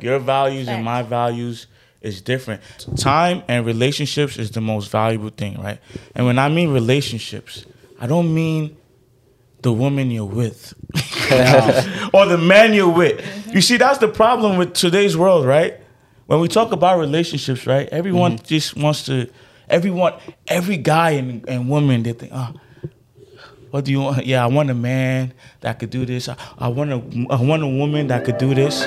Your values and my values is different. Time and relationships is the most valuable thing, right? And when I mean relationships, I don't mean the woman you're with or the man you're with. Mm-hmm. You see, that's the problem with today's world, right? When we talk about relationships, right? Everyone mm-hmm. just wants to, everyone, every guy and, and woman, they think, oh, what do you want? Yeah, I want a man that could do this. I, I want a, I want a woman that could do this.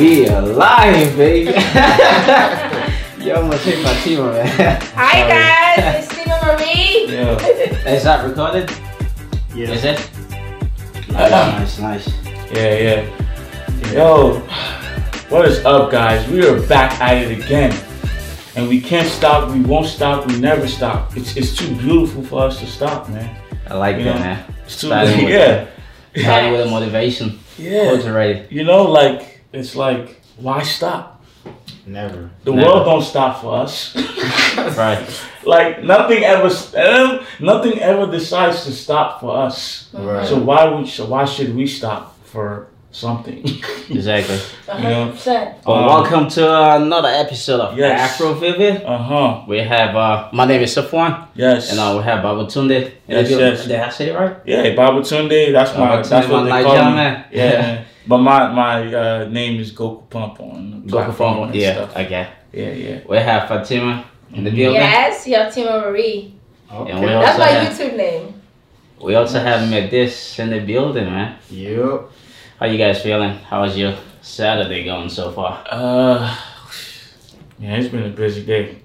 We are live, baby. Yo, I'm gonna take my team on, man. Hi guys, it's Tima Marie. Yo, is that recorded? Yeah. Is it? Nice, nice, nice. Yeah, yeah. Yo, what is up, guys? We are back at it again. And we can't stop, we won't stop, we never stop. It's, it's too beautiful for us to stop, man. I like You that, know, man. It's too, Starting with yeah. Starting with a motivation. Yeah. Quotes already. You know, like, it's like, why stop? Never. The Never. world don't stop for us. Right. like, nothing ever, eh, nothing ever decides to stop for us. Right. So why would, so why should we stop for something? Exactly. hundred percent. Well, Um, welcome to another episode of yes. Afro Vivid. uh huh. We have, uh, my name is Safwan, Yes. and uh, we have Babatunde. Yes, yes. Did I say it right? Yeah, Babatunde. That's my. Baba that's Tunde, what they my call me. man. Yeah, but my my uh, name is Goku Pump on the Go platform for and Yeah, stuff. okay. Yeah, yeah. We have Fatima in the building. Yes, you have Tima Marie. Okay. And we That's my have, YouTube name. we also have Medis in the building, man. Yep. How you guys feeling? How's your Saturday going so far? Uh, yeah, it's been a busy day.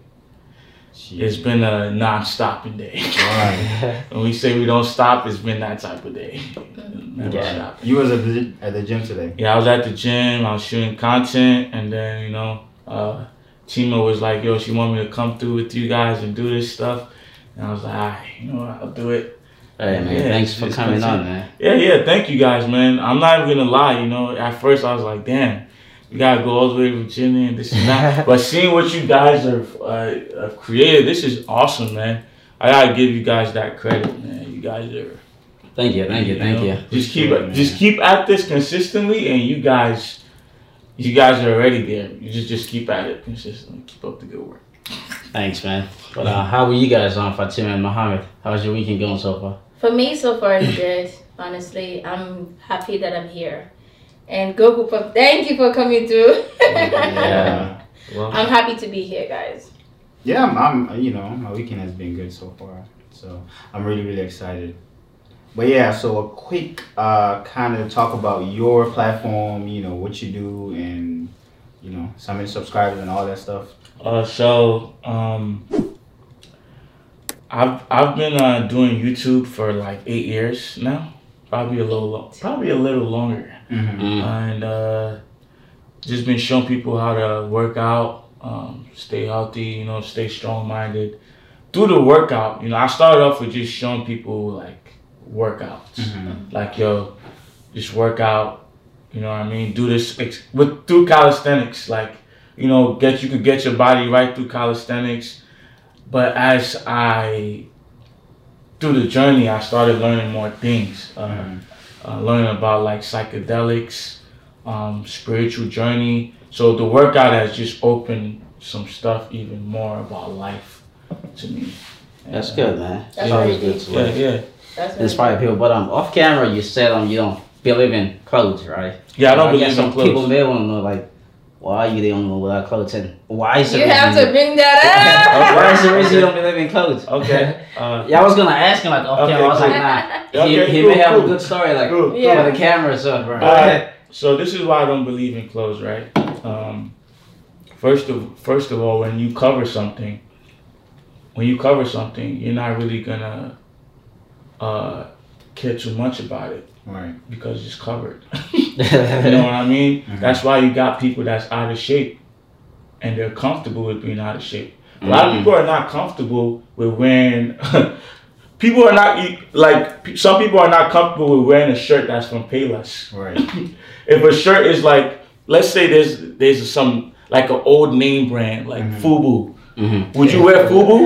It's been a non-stopping day. Alright. when we say we don't stop, it's been that type of day. Never Yeah. stop. You was at the, at the gym today. Yeah, I was at the gym. I was shooting content, and then you know, uh, Tima was like, "Yo, she want me to come through with you guys and do this stuff," and I was like, "Alright, you know, what, I'll do it." Hey man, Yeah, thanks for coming good on, man. Yeah, yeah. Thank you guys, man. I'm not even gonna lie. You know, at first I was like, "Damn, we gotta go all the way to Virginia and this and that." but seeing what you guys have, uh, have created, this is awesome, man. I gotta give you guys that credit, man. You guys are. Thank you, thank you, thank know, you. Just keep it, just keep at this consistently, and you guys, you guys are already there. You just just keep at it consistently. Keep up the good work. Thanks, man. But uh, how were you guys on Fatima and Mohammed? How's your weekend going so far? For me, so far it's good. Honestly, I'm happy that I'm here. And Goku Pump, thank you for coming through. Yeah. Well, I'm happy to be here, guys. Yeah, I'm, I'm. You know, my weekend has been good so far. So I'm really really excited. But yeah, so a quick uh, kind of talk about your platform. You know what you do and you know so many subscribers and all that stuff. Uh, so um, I've I've been uh, doing YouTube for like eight years now. Probably a little probably a little longer, Mm-hmm. Mm. and uh, just been showing people how to work out, um, stay healthy, you know, stay strong minded. Through the workout, you know, I started off with just showing people like workouts, Mm-hmm. like yo, just work out. You know what I mean? Do this ex- with through calisthenics, like you know, get you could get your body right through calisthenics. But as I through the journey, I started learning more things. Uh, Mhm. Uh, learning about like psychedelics, um, spiritual journey. So the workout has just opened some stuff even more about life to me. That's And, good, man. That's always good to Yeah, like, yeah, That's very inspire people. But um, off camera, you said um, you don't believe in clothes, right? yeah. I don't guess believe in clothes. people may want to know like, why are you the only one without clothes and why is the You have to bring that up. Why is the reason you don't believe in clothes? Okay. Uh, Yeah, I was gonna ask him like off Okay, camera. I was like, nah. He, Okay, he cool, may have cool. a good story like Cool. for Yeah. the camera, so Right. go. So this is why I don't believe in clothes, right? Um, first of first of all, when you cover something, when you cover something, you're not really gonna uh, care too much about it Right. because it's covered. You know what I mean? Mhm. That's why you got people that's out of shape and they're comfortable with being out of shape. A lot of Mm. people are not comfortable with wearing. people are not like some people are not comfortable with wearing a shirt that's from Payless. Right. If a shirt is like, let's say there's there's some like an old name brand like Mhm. Fubu. Mhm. Would you wear Fubu?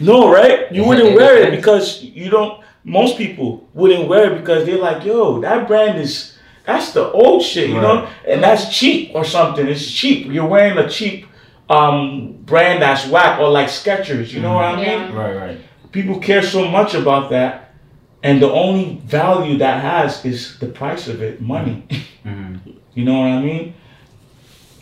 No, right? You wouldn't wear it because you don't. Most people wouldn't wear it because they're like, yo, that brand is that's the old shit, you know, and that's cheap or something. It's cheap. You're wearing a cheap um brand that's whack or like Skechers. You know what I mean? Yeah. Right, right. People care so much about that, and the only value that has is the price of it, money. hmm You know what I mean?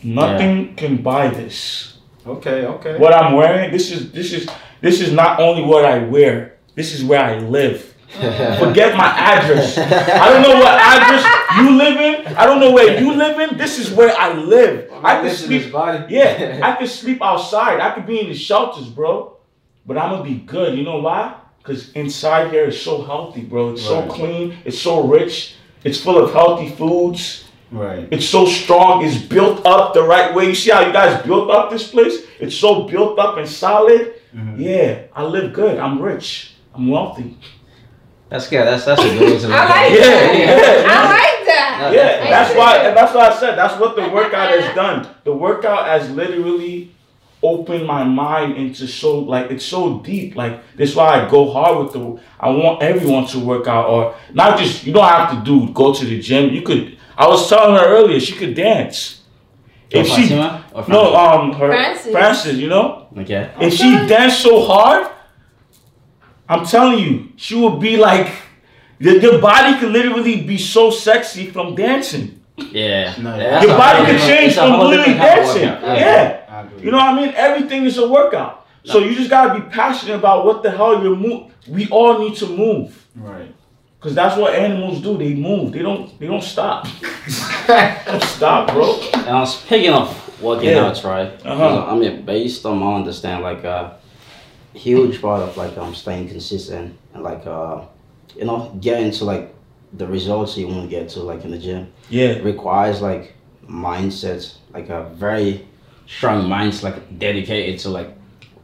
Nothing can buy this. Okay, okay. What I'm wearing, this is this is this is not only what I wear. This is where I live. Forget my address. I don't know what address you live in. I don't know where you live in. This is where I live. I can This is his sleep. Yeah, I can sleep outside. I could be in the shelters, bro. But I'm gonna be good. You know why? Because inside here is so healthy, bro. It's so clean. It's so rich. It's full of healthy foods. Right. It's so strong. It's built up the right way. You see how you guys built up this place? It's so built up and solid. Mhm. Yeah, I live good. I'm rich. I'm wealthy. That's good. That's that's a good way to look I like it. Yeah, that. yeah. I like that. Yeah, I that's why. And that's why I said that's what the workout has done. The workout has literally opened my mind into so like it's so deep. Like that's why I go hard with the. I want everyone to work out, or not just you don't have to do go to the gym. You could. I was telling her earlier she could dance. Oh, If she Fatima or no um her Francis. Francis, you know Okay. if she danced so hard, I'm telling you, she would be like, your, your body could literally be so sexy from dancing. Yeah. No, That's Your body whole could change it's from whole literally different type of dancing. Yeah. You know what I mean? Everything is a workout. So you just gotta be passionate about what the hell you're move. We all need to move. Right. Cause that's what animals do. They move. They don't. They don't stop. don't stop, bro. And speaking of working Yeah. out, right? Uh-huh. I mean, based on my understand, like a huge part of like um staying consistent and like uh you know getting to like the results you want to get to like in the gym Yeah. requires like mindsets, like a very strong mindset, like dedicated to like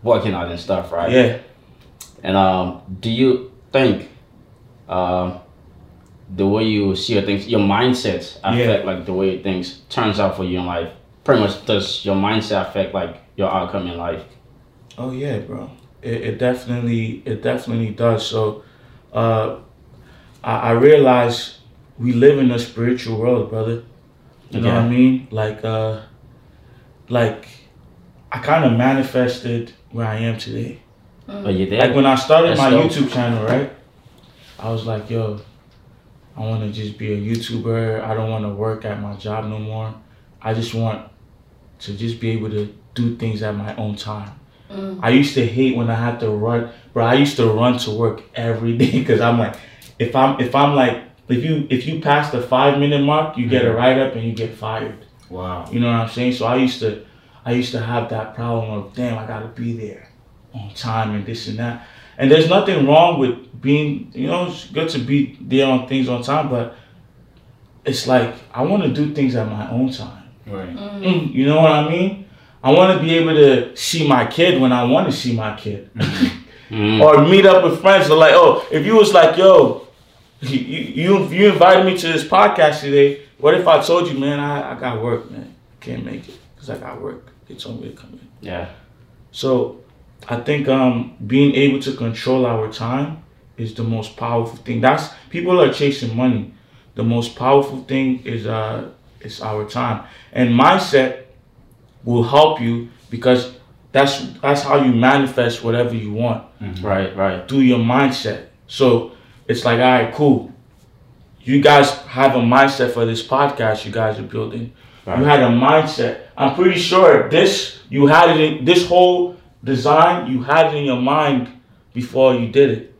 working out and stuff, right? Yeah. And um, do you think um, the way you see your things, your mindset affect like the way things turns out for you in life? Pretty much, does your mindset affect like your outcome in life? Oh yeah, bro. It, it definitely it definitely does. So uh I, I realize we live in a spiritual world, brother. You know what I mean? Like uh like I kind of manifested where I am today. Oh, you did? Like when I started That's my dope. YouTube channel, right? I was like, yo, I want to just be a YouTuber. I don't want to work at my job no more. I just want to just be able to do things at my own time. Mm. I used to hate when I had to run, bro. I used to run to work every day because I'm like, if I'm if I'm like if you if you pass the five minute mark, you get a write up and you get fired. Wow. You know what I'm saying? So I used to, I used to have that problem of, damn, I gotta be there on time and this and that. And there's nothing wrong with being, you know, it's good to be there on things on time, but it's like I want to do things at my own time. Right. Mm, You know what I mean? I want to be able to see my kid when I want to see my kid, Mm. or meet up with friends. So like, oh, if you was like, yo, you you, you invited me to this podcast today. What if I told you, man, I, I got work, man, can't make it because I got work. They told me to come in. Yeah. So I think um, being able to control our time is the most powerful thing. That's people are chasing money. The most powerful thing is uh is our time. And mindset will help you because that's that's how you manifest whatever you want mm-hmm. Right, right. through your mindset. So it's like, all right, cool. You guys have a mindset for this podcast you guys are building. Right. You had a mindset. I'm pretty sure this you had it in this whole design, you had it in your mind before you did it.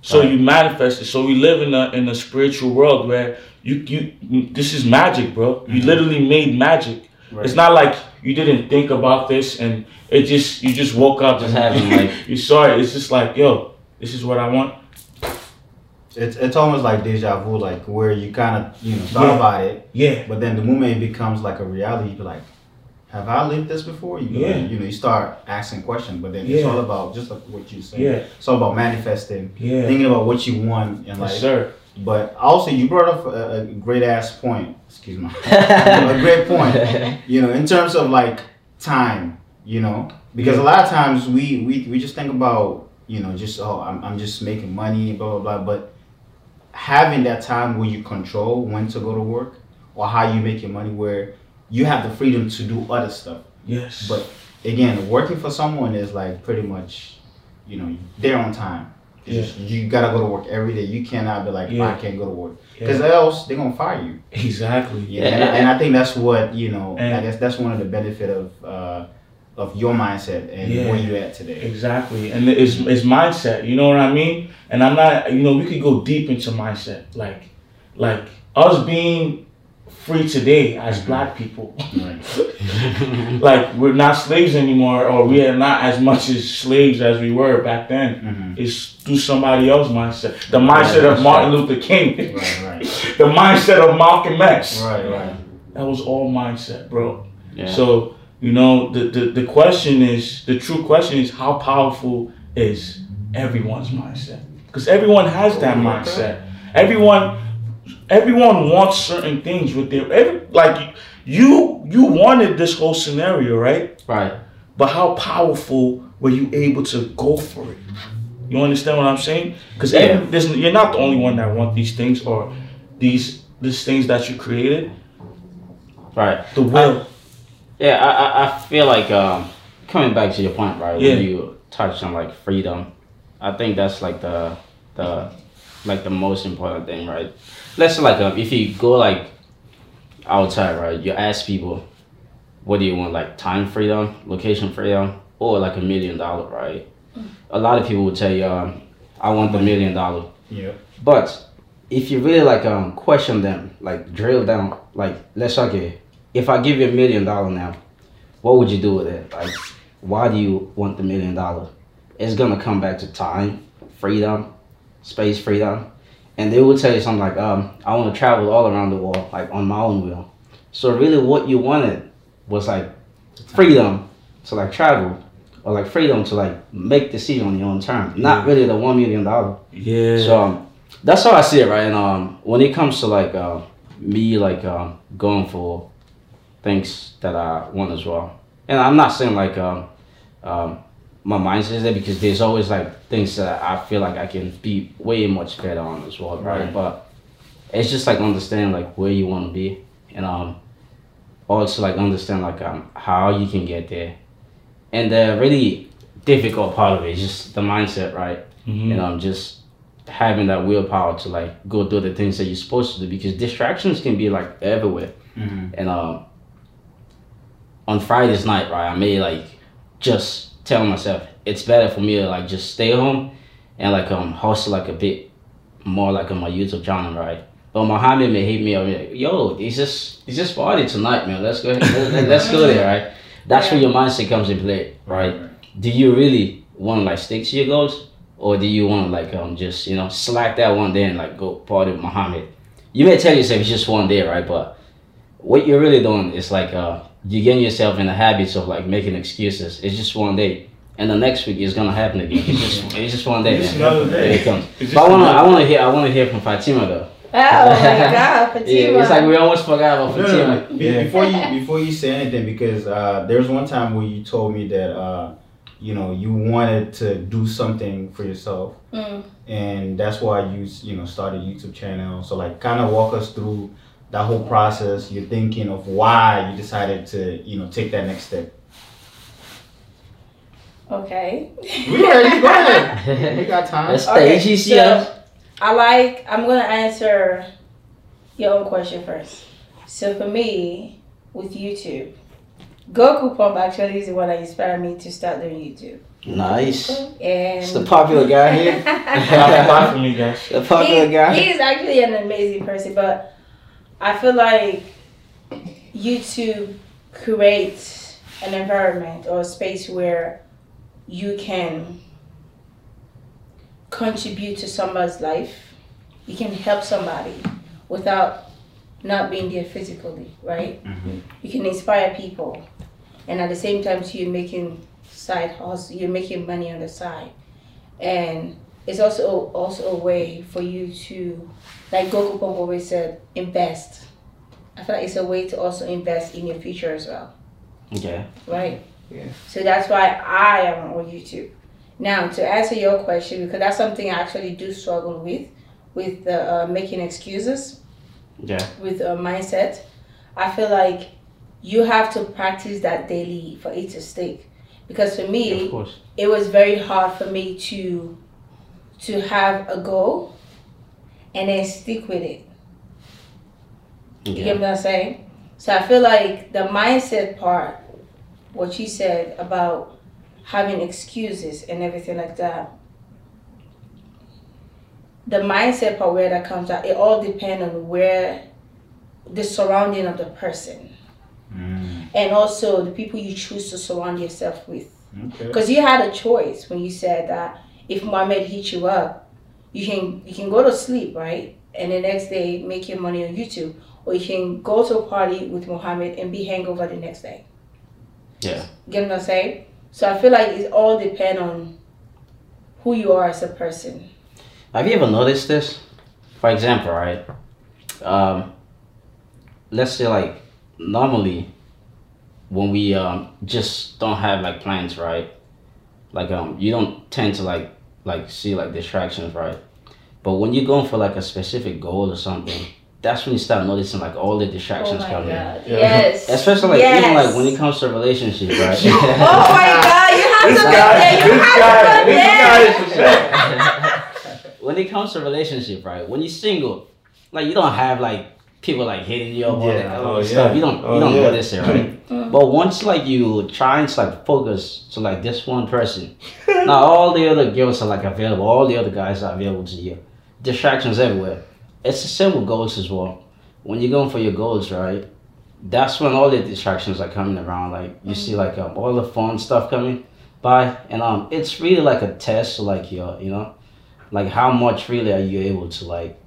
So Right. you manifested. So we live in a in a spiritual world where you you this is magic, bro. You mm-hmm. literally made magic. Right. It's not like you didn't think about this and it just you just woke up Just and having, like- you saw it. It's just like, yo, this is what I want. It's it's almost like deja vu, like where you kind of you know thought Yeah. about it, Yeah. but then the moment it becomes like a reality, you be like, "Have I lived this before?" You Yeah. you know you start asking questions, but then it's all about just like what you said. Yeah. It's all about manifesting, Yeah. thinking about what you want in Yes, sir. But also, you brought up a, a great ass point. Excuse me, a great point. You know, in terms of like time. You know, because a lot of times we we, we just think about you know, just oh, I'm, I'm just making money, blah blah blah. But having that time where you control when to go to work or how you make your money, where you have the freedom to do other stuff. Yes. But again, working for someone is like pretty much, you know, they're on time. Yeah. just- you gotta go to work every day. You cannot be like, Yeah. I can't go to work, Yeah. because else they're gonna fire you. exactly. Yeah, and, and I think that's what you know. I And- guess that's one of the benefit of uh, of your mindset and Yeah. where you're at today. Exactly, and it's it's mindset. You know what I mean? And I'm not. You know, we could go deep into mindset, like, like us being free today as black people. Right. like we're not slaves anymore, or we are not as much as slaves as we were back then. Mhm. It's through somebody else's mindset. The mindset of Martin Luther King. Right, right, the mindset of Malcolm X. right, right. That was all mindset, bro. Yeah. So, you know, the, the, the question is, the true question is, how powerful is everyone's mindset? Because everyone has that mindset. Everyone, everyone wants certain things with their, every, like, you, you wanted this whole scenario, right? right. But how powerful were you able to go for it? You understand what I'm saying? Because Yeah. you're not the only one that want these things or these these things that you created. Right. The will. Yeah, I, I, I feel like um, coming back to your point, right? Yeah. When you touched on like freedom, I think that's like the the like the most important thing, right? Let's say like um, if you go like outside, right? You ask people, what do you want? Like time freedom, location freedom, or like a million dollar, right? A lot of people would tell you, um, I want the million dollar. Yeah. But if you really like um question them, like drill down, like let's okay, if I give you a million dollar now, what would you do with it? Like, why do you want the million dollar? It's gonna come back to time, freedom, space freedom, and they will tell you something like, um, I want to travel all around the world, like on my own wheel. So really, what you wanted was like freedom to like travel, or like freedom to like make decision on your own terms, not really the one million dollar. Yeah. So um, that's how I see it, right? And um, when it comes to like uh, me, like um, going for things that I want as well, and I'm not saying like um, um, my mindset is there because there's always like things that I feel like I can be way much better on as well, right? Right. But it's just like understanding like where you want to be, and um, also like understand like um how you can get there, and the really difficult part of it is just the mindset, right? Mhm. and um just having that willpower to like go do the things that you're supposed to do because distractions can be like everywhere Mm-hmm. and um on friday's night right i may like just tell myself it's better for me to like just stay home and like um hustle like a bit more like on my youtube channel right but Muhammad may hit me up and be like, yo, it's just it's just party tonight, man. Let's go let, let's go there, right? That's where your mindset comes in play, right? do you really want to like stick to your goals or do you want to like um just you know slack that one day and like go party with Muhammad? You may tell yourself it's just one day, right? But what you're really doing is like uh you getting yourself in the habits of like making excuses. It's just one day. And the next week it's gonna happen again. It's just it's just one day. It's another day. It comes. It's But I wanna I wanna hear I wanna hear from Fatima though. Oh my God, Fatima. Yeah, it's like we almost forgot about Fatima. no, no. Be- Yeah. Before you before you say anything, because uh, there's one time where you told me that uh, you know you wanted to do something for yourself, Mm. and that's why you you know started a YouTube channel. So like, kind of walk us through that whole process. You're thinking of why you decided to you know take that next step. Okay. We ready? Go ahead. We got time. That's Okay, stage, you see so- I like. I'm gonna answer your own question first. So for me, with YouTube, Goku Pump actually is the one that inspired me to start doing YouTube. Nice. And It's the popular guy here. Clap clap for. The popular he, guy. he is actually an amazing person, but I feel like YouTube creates an environment or a space where you can contribute to somebody's life. You can help somebody without not being there physically, right? Mhm. You can inspire people, and at the same time, too, you're making side hustle. You're making money on the side, and it's also also a way for you to, like Goku Pump always said, invest. I feel like it's a way to also invest in your future as well, Okay. right? Yeah. So that's why I am on YouTube, Now, to answer your question, because that's something I actually do struggle with, with uh, making excuses. Yeah. With a mindset, I feel like you have to practice that daily for it to stick. Because for me, Of course. it was very hard for me to to have a goal and then stick with it. You Yeah. get what I'm saying? So I feel like the mindset part, what you said about having excuses and everything like that. The mindset part where that comes out, it all depends on where the surrounding of the person Mm, and also the people you choose to surround yourself with. okay. Because you had a choice when you said that if Mohammed hit you up, you can you can go to sleep, right? And the next day make your money on YouTube. Or you can go to a party with Mohammed and be hangover the next day. Yeah. Get what I'm saying? So I feel like it all depend on who you are as a person. Have you ever noticed this? For example, right? Um, let's say like normally when we um just don't have like plans, right? Like um you don't tend to like like see like distractions, right? But when you're going for like a specific goal or something, that's when you start noticing like all the Oh distractions my coming. god. Yeah. Yes. Especially like yes. even like when it comes to relationships, right? Oh my god, you have This to go guy, there. You this have guy, to go there. guy when it comes to relationship, right? When you're single, like you don't have like people like hitting you up all that Oh, other stuff. yeah. You don't Oh, you don't yeah. notice it, right? but once like you try and like focus to like this one person, now all the other girls are like available, all the other guys are available to you. Distractions everywhere. It's the same with goals as well. When you're going for your goals, right? That's when all the distractions are coming around. Like you see like um, all the fun stuff coming by, and um, it's really like a test, to, like your, you know, like how much really are you able to like,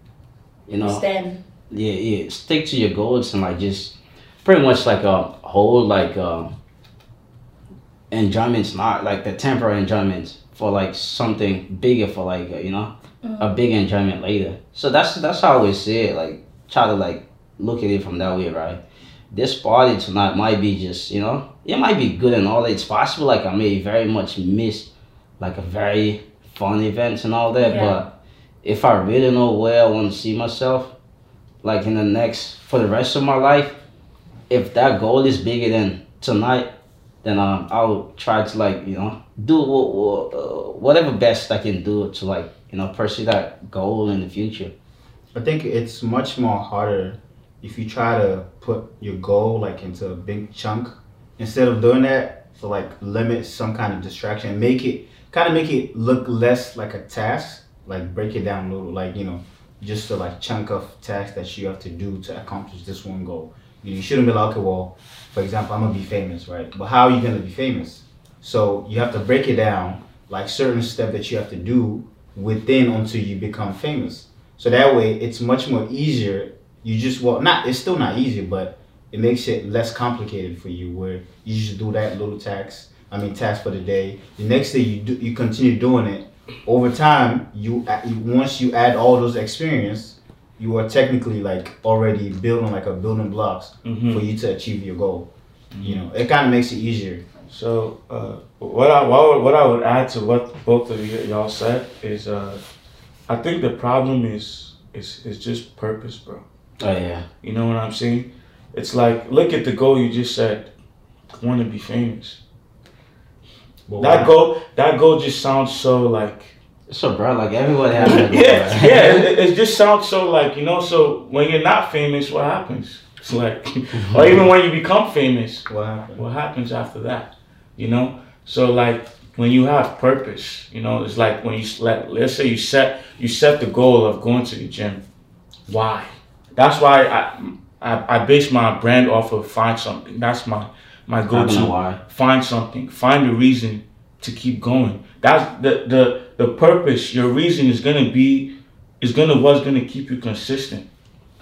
you know, Stand. Yeah, yeah, stick to your goals and like just pretty much like a whole like um enjoyments, not like the temporary enjoyments for like something bigger for like uh, you know a big enjoyment later. So that's that's how I always see it. Like try to like look at it from that way, right? This party tonight might be just you know it might be good and all. that. It's possible like I may very much miss like a very fun event and all that, Yeah. but if I really know where I want to see myself, like in the next for the rest of my life, if that goal is bigger than tonight, then um I'll try to like you know do uh, whatever best I can do to like you know pursue that goal in the future. I think it's much more harder if you try to put your goal like into a big chunk instead of doing that. So like limit some kind of distraction, make it kind of make it look less like a task. Like break it down a little, like you know, just a like chunk of tasks that you have to do to accomplish this one goal. You shouldn't be like, okay, well, for example, I'm gonna be famous, right? But how are you gonna be famous? So you have to break it down, like certain steps that you have to do within until you become famous. So that way, it's much more easier. You just well, not it's still not easy, but it makes it less complicated for you. Where you just do that little task. I mean, task for the day. The next day, you do you continue doing it. Over time, you, once you add all those experience, you are technically like already building like a building blocks Mhm. for you to achieve your goal. You know, it kind of makes it easier. So uh, what I what, I would- what I would add to what both of you, y'all said is uh, I think the problem is is is just purpose, bro. Oh yeah, You know what I'm saying? It's like look at the goal you just said. Want to be famous. But That why- goal that goal just sounds so like so bro, like everybody has that goal, yeah yeah. It, it just sounds so like you know. So when you're not famous, what happens? It's like, or even when you become famous, What happened? what happens after that you know so like when you have purpose you know it's like when you let let's say you set you set the goal of going to the gym why that's why i i, I base my brand off of find something that's my my I go-to why. find something find a reason to keep going that's the the the purpose your reason is gonna be is gonna what's gonna keep you consistent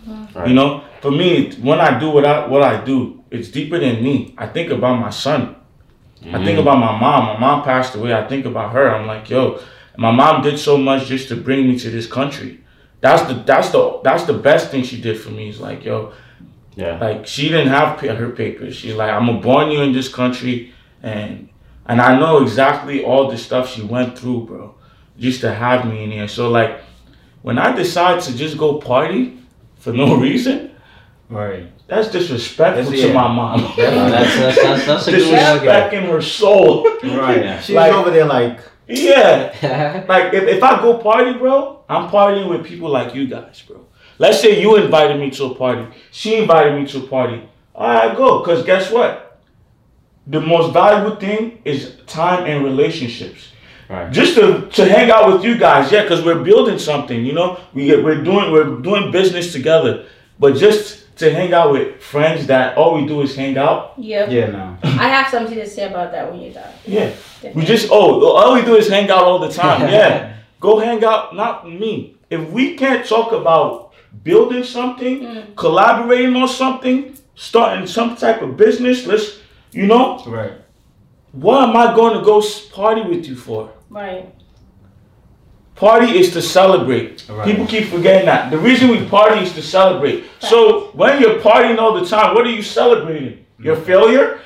uh-huh. Right. you know for me when i do what i what i do it's deeper than me i think about my son I think about my mom. My mom passed away. I think about her. I'm like, yo, my mom did so much just to bring me to this country. That's the that's the that's the best thing she did for me. Is like, yo, Yeah. like she didn't have her papers. She's like, I'm gonna born you in this country, and and I know exactly all the stuff she went through, bro, just to have me in here. So like, when I decide to just go party for no reason, Right. that's disrespectful That's- to yeah. my mom. Uh, that's, that's, that's, that's a good way to look at Disrespecting her soul. Right. She's Like- over there like, yeah. Like if, if I go party, bro, I'm partying with people like you guys, bro. Let's say you invited me to a party. She invited me to a party. I go, cause guess what? The most valuable thing is time and relationships. right. Just to, to hang out with you guys, yeah, cause we're building something. You know, We we're doing we're doing business together. But just to hang out with friends that all we do is hang out. Yep. yeah, no. I have something to say about that when you're done. Yeah. We just oh, oh all we do is hang out all the time. Yeah. Go hang out, not me. If we can't talk about building something, mm. collaborating on something, starting some type of business, let's you know, Right. what am I going to go party with you for? Right. Party is to celebrate. Right. People keep forgetting that. The reason we party is to celebrate. So when you're partying all the time, what are you celebrating? Your mm. failure?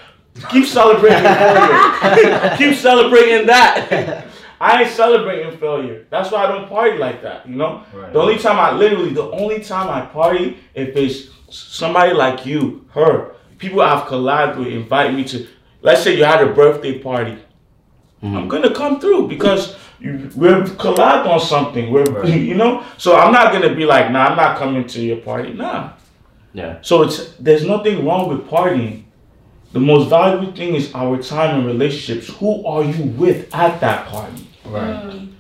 Keep celebrating your failure. keep celebrating that. I ain't celebrating failure. That's why I don't party like that, you know? Right. The only time I literally the only time I party if it's somebody like you, her, people I've collabed with invite me to let's say you had a birthday party. I'm mm-hmm. gonna come through because you, we're collabed on something. We're Right. you know, so I'm not gonna be like, nah, I'm not coming to your party. Nah. Yeah. So it's there's nothing wrong with partying. The most valuable thing is our time and relationships. Who are you with at that party? Right. Mm.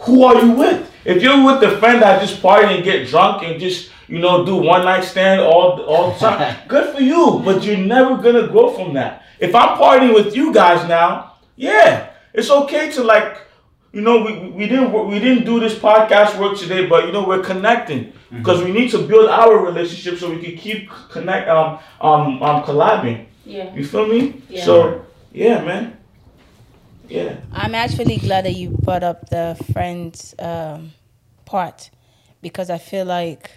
Who are you with? If you're with the friend that just party and get drunk and just you know do one night stand all all the time, good for you. But you're never gonna grow from that. If I'm partying with you guys now, yeah, it's okay to like, you know, we, we didn't we didn't do this podcast work today, but you know we're connecting because we need to build our relationship so we can keep connect um um um collabing. Yeah. You feel me? Yeah. So yeah, man. Yeah. I'm actually glad that you brought up the friends um, part because I feel like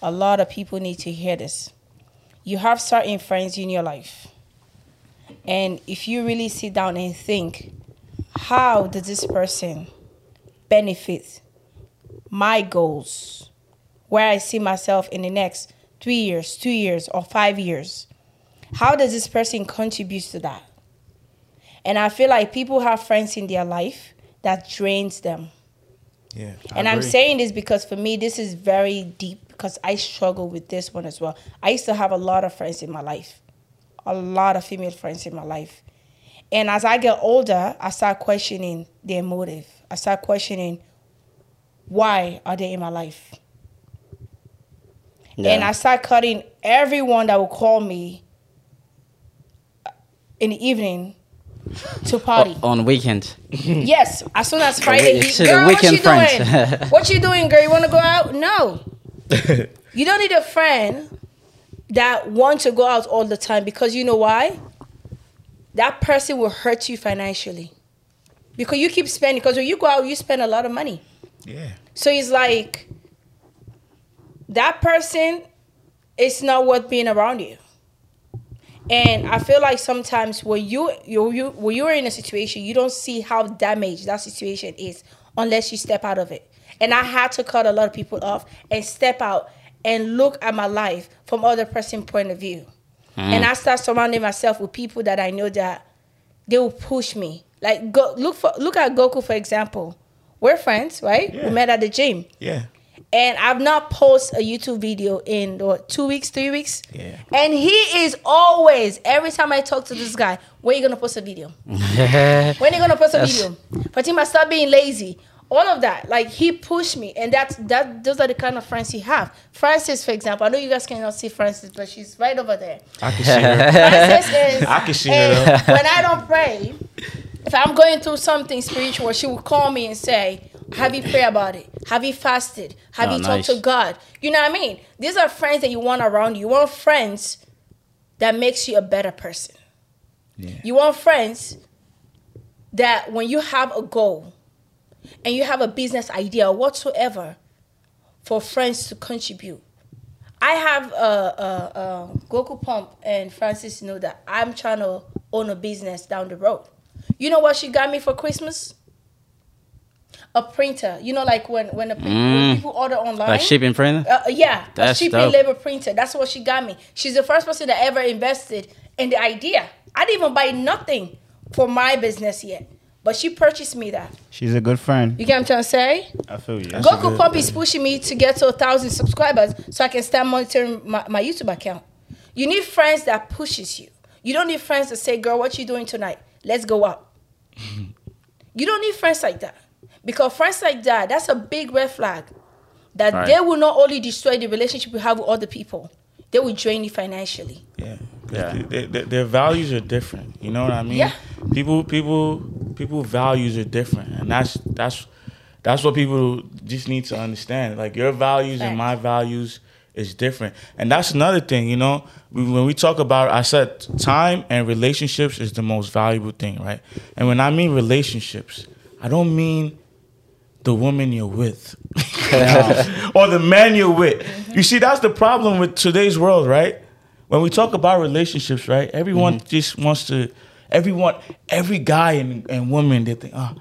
a lot of people need to hear this. You have certain friends in your life, and if you really sit down and think, how does this person benefit my goals, where I see myself in the next three years, two years, or five years? How does this person contribute to that? And I feel like people have friends in their life that drains them. Yeah. and I'm saying this because for me, this is very deep because I struggle with this one as well. I used to have a lot of friends in my life, a lot of female friends in my life. And as I get older, I start questioning their motive. I start questioning why are they in my life? And I start cutting everyone that will call me in the evening to party. on weekend. Yes, as soon as Friday, It's girl, what you friends." doing? what you doing, girl? You want to go out? No. you don't need a friend that wants to go out all the time because you know why? That person will hurt you financially because you keep spending. Because when you go out, you spend a lot of money. Yeah. So it's like that person is not worth being around you. And I feel like sometimes when you you you when you're in a situation, you don't see how damaged that situation is unless you step out of it. And I had to cut a lot of people off and step out and look at my life from other person point of view. Mm. And I start surrounding myself with people that I know that they will push me. Like go look for look at Goku for example. We're friends, right? Yeah. We met at the gym. Yeah. And I've not posted a YouTube video in what, two weeks, three weeks. Yeah. And he is always, every time I talk to this guy, when are you gonna post a video? When are you gonna post a Yes. video? Fatima, stop being lazy. All of that, like he pushed me, and that's that. Those are the kind of friends he have. Francis, for example, I know you guys cannot see Francis, but she's right over there. I can see her. Francis is. I can see her. when I don't pray, if I'm going through something spiritual, she will call me and say, "Have you prayed about it? Have you fasted? Have Oh, you nice. talked to God?" You know what I mean? These are friends that you want around you. You want friends that makes you a better person. Yeah. You want friends that when you have a goal and you have a business idea whatsoever, for friends to contribute. I have a, a, a Goku Pump and Francis know that I'm trying to own a business down the road. You know what she got me for Christmas? A printer. You know, like when when, a, when Mm. people order online. Like shipping printer? Uh, yeah, That's a shipping dope. label printer. That's what she got me. She's the first person that ever invested in the idea. I didn't even buy nothing for my business yet, but she purchased me that. She's a good friend. You get what I'm trying to say? I feel you. That's Goku good- Pump is pushing me to get to a thousand subscribers so I can start monitoring my, my YouTube account. You need friends that pushes you. You don't need friends that say, "Girl, what you doing tonight? Let's go out." you don't need friends like that because friends like that that's a big red flag. That Right. they will not only destroy the relationship you have with other people, they will drain you financially. Yeah, Yeah. They- they- they- their values are different. You know what I mean? Yeah. People, people, people values are different, and that's that's that's what people just need to understand. Like your values and my values is different, and that's another thing. You know, we, when we talk about, I said time and relationships is the most valuable thing, right? And when I mean relationships, I don't mean the woman you're with or the man you're with. You see, that's the problem with today's world, right? When we talk about relationships, right? Everyone mm-hmm. just wants to, everyone, every guy and, and woman, they think, oh,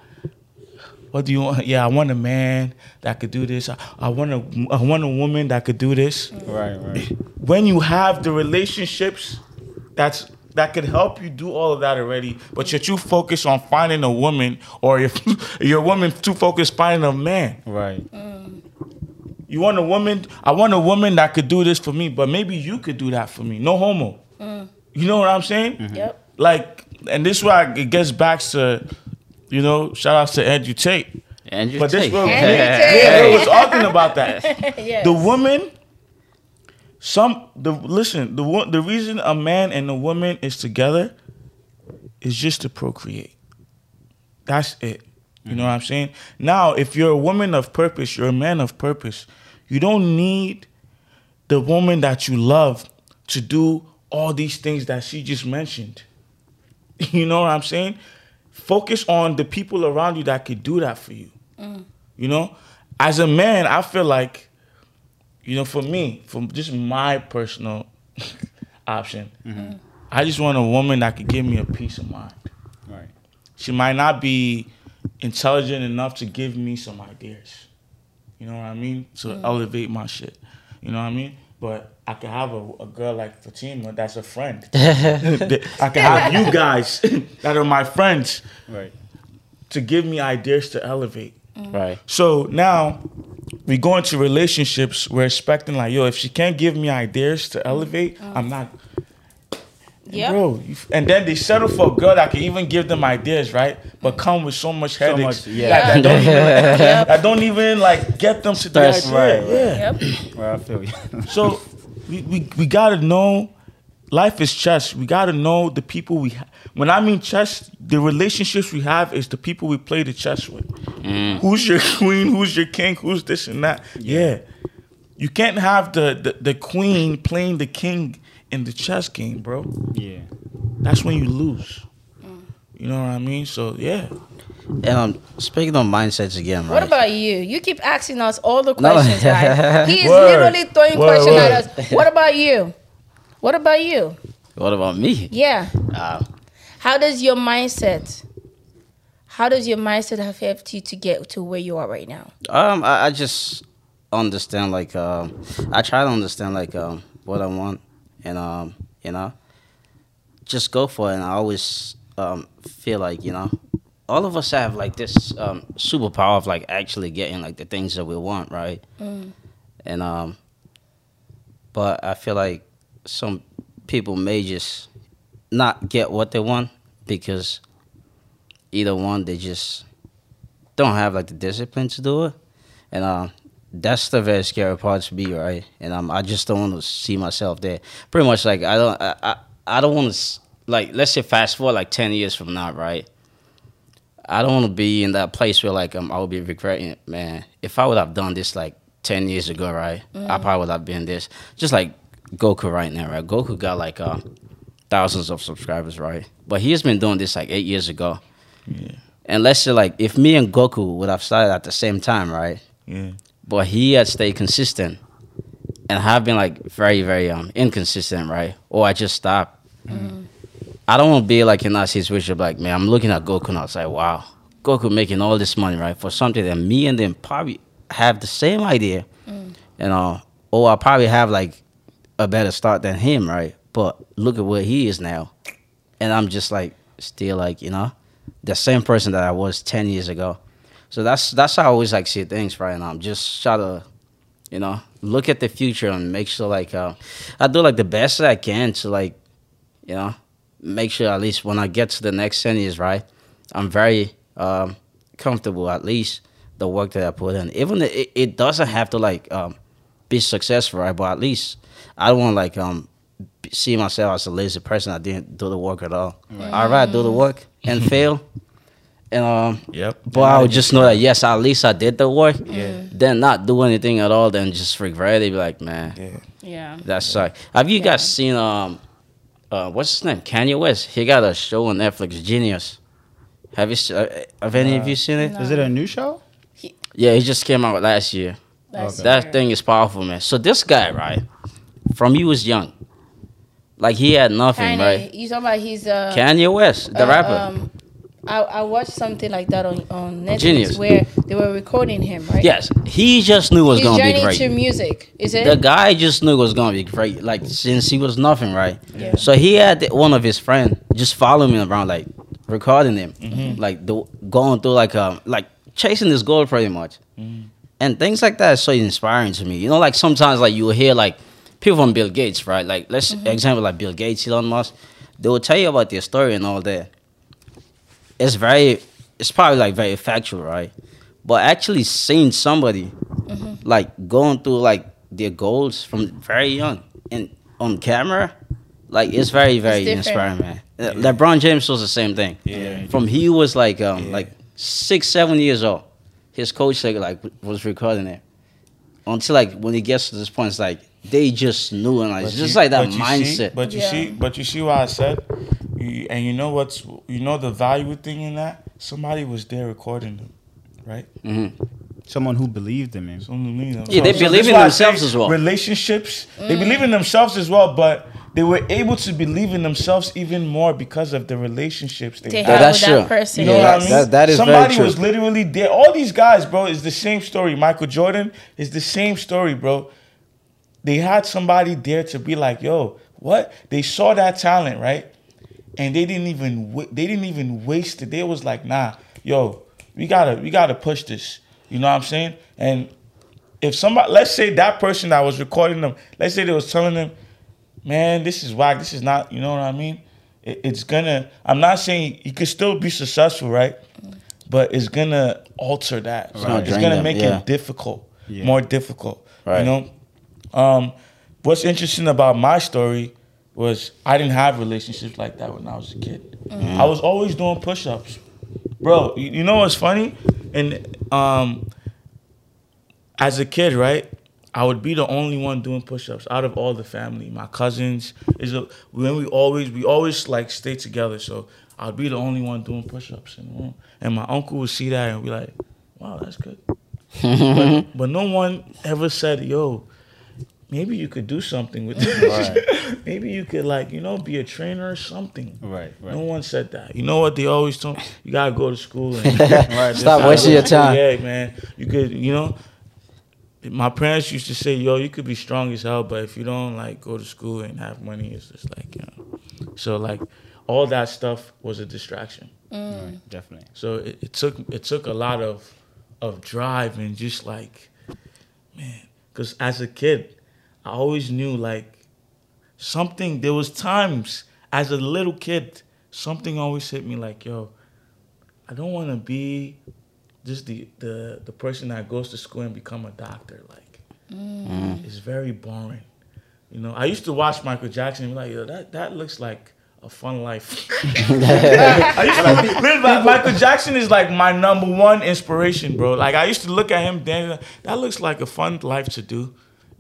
what do you want? Yeah, I want a man that could do this. I, I want a, I want a woman that could do this. Right, right. When you have the relationships, that's that could help you do all of that already. But you're too focused on finding a woman, or if your woman too focused finding a man. Right. Mm. You want a woman? I want a woman that could do this for me, but maybe you could do that for me. No homo. Mm. You know what I'm saying? Mm-hmm. Yep. Like, and this is why it gets back to, you know, shout outs to Andrew Tate. Andrew Tate, But this Tate. will, Andrew yeah, Tate. we was talking about that. yes. The woman, some the listen, the wo- the reason a man and a woman is together is just to procreate. That's it. You know what I'm saying? Now, if you're a woman of purpose, you're a man of purpose. You don't need the woman that you love to do all these things that she just mentioned. You know what I'm saying? Focus on the people around you that could do that for you. Mm. You know, as a man, I feel like, you know, for me, from just my personal option, mm-hmm. I just want a woman that could give me a peace of mind. Right. She might not be intelligent enough to give me some ideas. You know what I mean? To mm. elevate my shit. You know what I mean? But I can have a, a girl like Fatima that's a friend. I can have you guys that are my friends Right. to give me ideas to elevate. Mm. Right. So now we go into relationships. We're expecting like, yo, if she can't give me ideas to elevate, mm. I'm not. Yep. Bro, you, and then they settle for a girl that can even give them ideas, right? But come with so much So headaches much, yeah. that, that don't even, that don't even like get them to the Stress. idea. Right, Yeah. Yep. Well, I feel you. So we, we, we gotta know life is chess. We gotta know the people we ha- when I mean chess, the relationships we have is the people we play the chess with. Mm. Who's your queen, who's your king, who's this and that. Yeah. You can't have the, the, the queen playing the king in the chess game, bro. yeah. That's when you lose. You know what I mean? So yeah. And um, speaking on mindsets again, right? What about you? You keep asking us all the No. questions, guys. He is Word. literally throwing Word, questions word. at us. What about you? What about you? What about me? Yeah. Uh, How does your mindset? How does your mindset have helped you to get to where you are right now? Um, I, I just understand like um, I try to understand like um what I want, and um, you know, just go for it. And I always um feel like you know, all of us have like this um superpower of like actually getting like the things that we want, right? And um, but I feel like some people may just not get what they want because either one they just don't have like the discipline to do it, and um, that's the very scary part to be right. And um, I just don't want to see myself there. Pretty much like I don't, I, I, I don't want to like let's say fast forward like ten years from now, right? I don't want to be in that place where like um, I would be regretting it, man. If I would have done this like ten years ago, right? I probably would have been this. Just like Goku right now, right? Goku got like uh, thousands of subscribers, right? But he has been doing this like eight years ago. Yeah. And let's say like if me and Goku would have started at the same time, right? Yeah. But he had stayed consistent, and have been like very very um inconsistent, right? Or I just stopped. Mm. I don't want to be like in that situation. Like, man, I'm looking at Goku and I was like, wow, Goku making all this money, right, for something that me and them probably have the same idea, mm. you uh, know, or I probably have like a better start than him, right? But look at where he is now, and I'm just like still like you know, the same person that I was ten years ago. So that's that's how I always like see things right now. I'm just try to, you know, look at the future and make sure like uh, I do like the best that I can to like, you know, make sure at least when I get to the next ten years, right, I'm very um, comfortable at least the work that I put in. Even it, it doesn't have to like um, be successful, right? But at least I don't want like um see myself as a lazy person. I didn't do the work at all. I'd rather do the work and fail. And um, Yep. but I would just know that yes, at least I did the work. Yeah. Then not do anything at all. Then just regret it. Be like, man, Yeah. Yeah. that sucked. Have you guys seen um, uh, what's his name? Kanye West. He got a show on Netflix, Genius. Have you? s- Uh, have any of you seen it? No. Is it a new show? Yeah, it just came out last year. That's That thing is powerful, man. So this guy, right, from he was young, like he had nothing, Kinda, right? You talking about he's uh, Kanye West, the uh, rapper. Um, I, I watched something like that on on Netflix Genius. where they were recording him, right? yes, he just knew it was His gonna be journey great. to music, is it? the guy just knew it was gonna be great, like since he was nothing, right? Yeah. So he had the- one of his friend just following him around, like recording him, Mm-hmm. like the, going through like um like chasing this goal pretty much, Mm-hmm. and things like that is so inspiring to me. You know, like sometimes like you will hear like people from Bill Gates, right? Like let's example like Bill Gates, Elon Musk, they will tell you about their story and all that. It's very, it's probably like very factual, right? But actually seeing somebody like going through like their goals from very young and on camera, like it's very very different. inspiring, man. Uh, LeBron James was the same thing. Yeah. From he was like um Yeah. like six seven years old, his coach like like was recording it until like when he gets to this point, it's like they just knew and like it's just you- like that but you See, mindset. but you Yeah. see, but you see what I said, you, and you know what's you know the valuable thing in that somebody was there recording them, right? hmm Someone who believed in him. Someone believe them. Yeah, they So- so believe this in themselves as well. Relationships, they believe in themselves as well, but they were able to believe in themselves even more because of the relationships they they had. that's with that true. person. You know Yeah, what I mean? that- that is very Somebody true. was literally there. All these guys, bro, is the same story. Michael Jordan is the same story, bro. They had somebody there to be like, yo, what? They saw that talent, right? And they didn't even they didn't even waste it. They was like, nah, yo, we gotta we gotta push this. You know what I'm saying? And if somebody, let's say that person that was recording them, let's say they was telling them, man, this is whack. This is not. You know what I mean? It, it's gonna. I'm not saying you could still be successful, right? But it's gonna alter that. So gonna it's gonna them, make yeah. it difficult, Yeah. more difficult. Right. You know. Um, what's interesting about my story was I didn't have relationships like that when I was a kid. I was always doing push-ups, bro. You, you know what's funny? And um, as a kid, right? I would be the only one doing push-ups out of all the family. My cousins is a when we always we always like stay together. So I'd be the only one doing push-ups in the room, and my uncle would see that and be like, "Wow, that's good." but, but no one ever said, "Yo, maybe you could do something with this. maybe you could like you know be a trainer or something." Right, No one said that. You know what they always told me? You gotta go to school and Right. Stop wasting your time. Yeah, man. You could, you know. My parents used to say, "Yo, you could be strong as hell, but if you don't like go to school and have money, it's just like you know." So like, all that stuff was a distraction. Mm. Right, definitely. So it, it took it took a lot of of drive and just like, man, because as a kid, I always knew like something. There was times as a little kid, something always hit me like, yo, I don't want to be just the the the person that goes to school and become a doctor. Like, mm. it's very boring. You know, I used to watch Michael Jackson and be like, yo, that that looks like a fun life. I used to, literally, like, Michael Jackson is like my number one inspiration, bro. Like I used to look at him dancing. That looks like a fun life to do,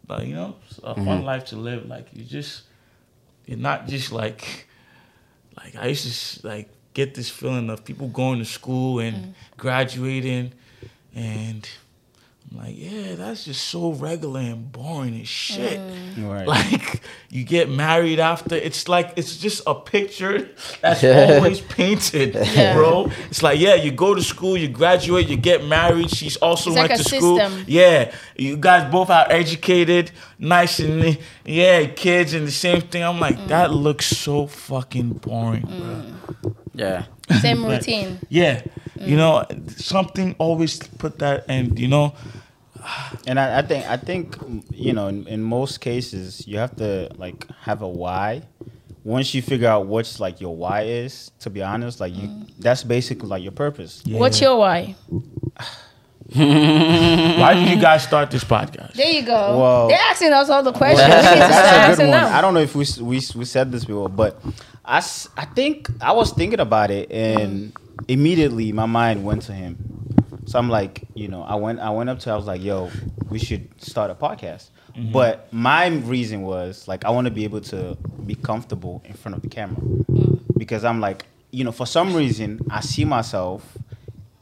like you know, a fun mm-hmm. life to live. Like you just, you're not just like, like I used to like get this feeling of people going to school and mm. graduating, and like, yeah, that's just so regular and boring as shit. Right. Like you get married after it's like it's just a picture that's always painted, bro. It's like yeah, you go to school, you graduate, you get married. She's also It's went like a to school. system. Yeah, you guys both are educated, nice and yeah, kids and the same thing. I'm like Mm. that looks so fucking boring, bro. Yeah. Same routine. Yeah, Mm. you know something always put that and you know And I, I think I think you know in, in most cases you have to like have a why. Once you figure out what's like your why is, to be honest, like you mm. that's basically like your purpose. yeah. What's your why? why did you guys start this podcast? There you go. Well- They're asking us all the questions. Well, we need that's a good one. them. I don't know if we, we we said this before, but I I think I was thinking about it and mm. immediately my mind went to him. So I'm like, you know, I went I went up to I was like, yo, we should start a podcast. Mm-hmm. But my reason was like I want to be able to be comfortable in front of the camera mm-hmm. because I'm like, you know, for some reason I see myself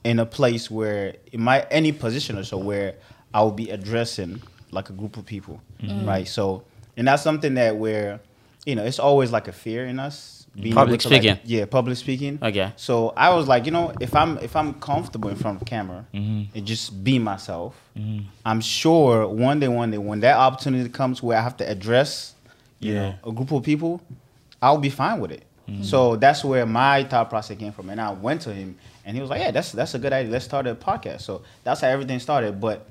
in a place where in my any position or so where I will be addressing like a group of people, mm-hmm. right? So, and that's something that where you know it's always like a fear in us. Being Public to, like- speaking. yeah, public speaking. Okay. So I was like, you know, if I'm if I'm comfortable in front of camera mm-hmm. and just be myself, mm-hmm. I'm sure one day, one day, when that opportunity comes where I have to address, you Yeah. know, a group of people, I'll be fine with it. Mm-hmm. So that's where my thought process came from, and I went to him, and he was like, "Yeah, that's that's a good idea. Let's start a podcast." So that's how everything started. But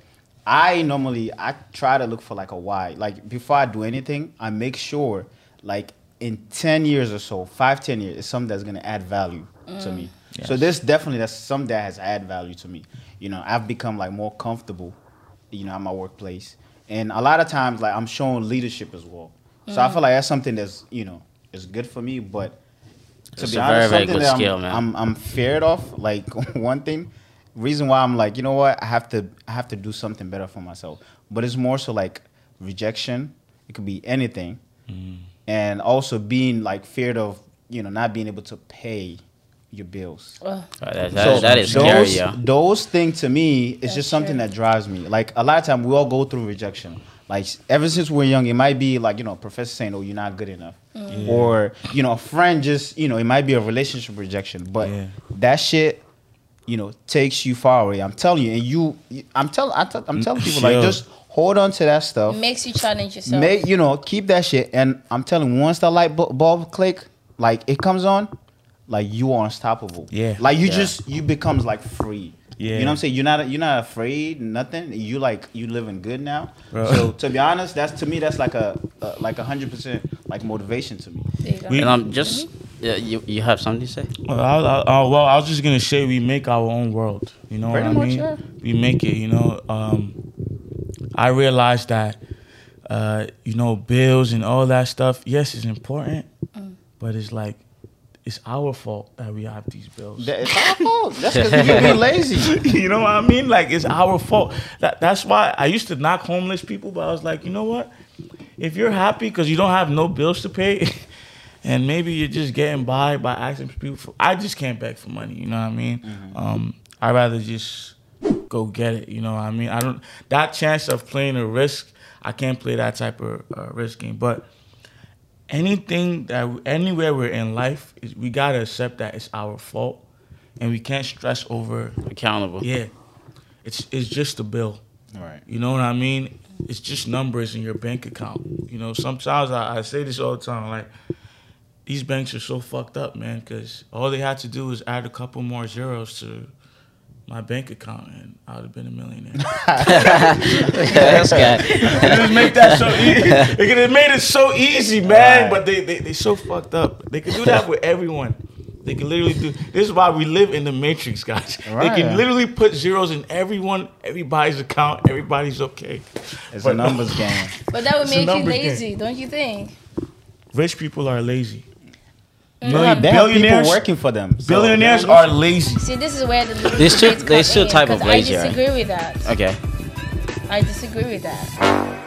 I normally I try to look for like a why. Like before I do anything, I make sure like in ten years or so, five ten years, it's something that's gonna add value to mm. me. So this definitely that's something that has add value to me. You know, I've become like more comfortable, you know, at my workplace, and a lot of times like I'm showing leadership as well. So I mm. feel like that's something that's you know is good for me, but to It's be a honest, very, very something good that I'm, man. I'm I'm feared of. Like one thing, reason why I'm like, you know what, I have to I have to do something better for myself. But it's more so like rejection. It could be anything, mm. And also being like feared of you know not being able to pay your bills. Ugh. Right, that, that, that is those, scary, yeah. Those things to me is That's just something true. that drives me. Like a lot of time we all go through rejection. Like ever since we're young, it might be like you know, professor saying, "Oh, you're not good enough," Mm. or you know, a friend just you know, it might be a relationship rejection. But Yeah. that shit, you know, takes you far away. I'm telling you, and you, I'm telling, I'm, telling people like just hold on to that stuff. It Makes you challenge yourself. Make you know, keep that shit. And I'm telling you, once that light bulb click, like it comes on, like you are unstoppable. Yeah. Like you Yeah. just you becomes like free. Yeah. You know what I'm saying? You're not you're not afraid, nothing. You like you living good now. Bro. So to be honest, that's to me that's like a, a like a hundred percent like motivation to me. There you go. We- And I'm just, yeah, you, you have something to say? Well, I, I, I, well, I was just gonna say we make our own world. You know Pretty what I much, mean? yeah. We make it. You know, um, I realized that, uh, you know, bills and all that stuff. Yes, it's important, but it's like, it's our fault that we have these bills. It's our fault. That's because you're lazy. you know what I mean? Like it's our fault. That that's why I used to knock homeless people, but I was like, you know what? If you're happy because you don't have no bills to pay, and maybe you're just getting by by asking people for, I just can't beg for money. You know what I mean? Um, I'd rather just go get it. You know what I mean? I don't that chance of playing a risk. I can't play that type of uh, risk game, but. Anything that anywhere we're in life, we gotta accept that it's our fault, and we can't stress over Accountable. yeah, it's it's just a bill. Right. You know what I mean? It's just numbers in your bank account. You know, sometimes I, I say this all the time, like these banks are so fucked up, man, because all they had to do was add a couple more zeros to my bank account, and I would have been a millionaire. That's good. they just make that so easy. They could have made it so easy, man. But they, they they so fucked up. They could do that with everyone. They can literally do. This is why we live in the matrix, guys. Right. They can literally put zeros in everyone, everybody's account. Everybody's okay. It's But- a numbers game. But that would make you numbers game. lazy, don't you think? Rich people are lazy. Million, They have people billionaires, working for them. so billionaires they're lazy. See, this is where the little There's two- debates there's come two type of lazy, I right? disagree with that. Okay. I disagree with that.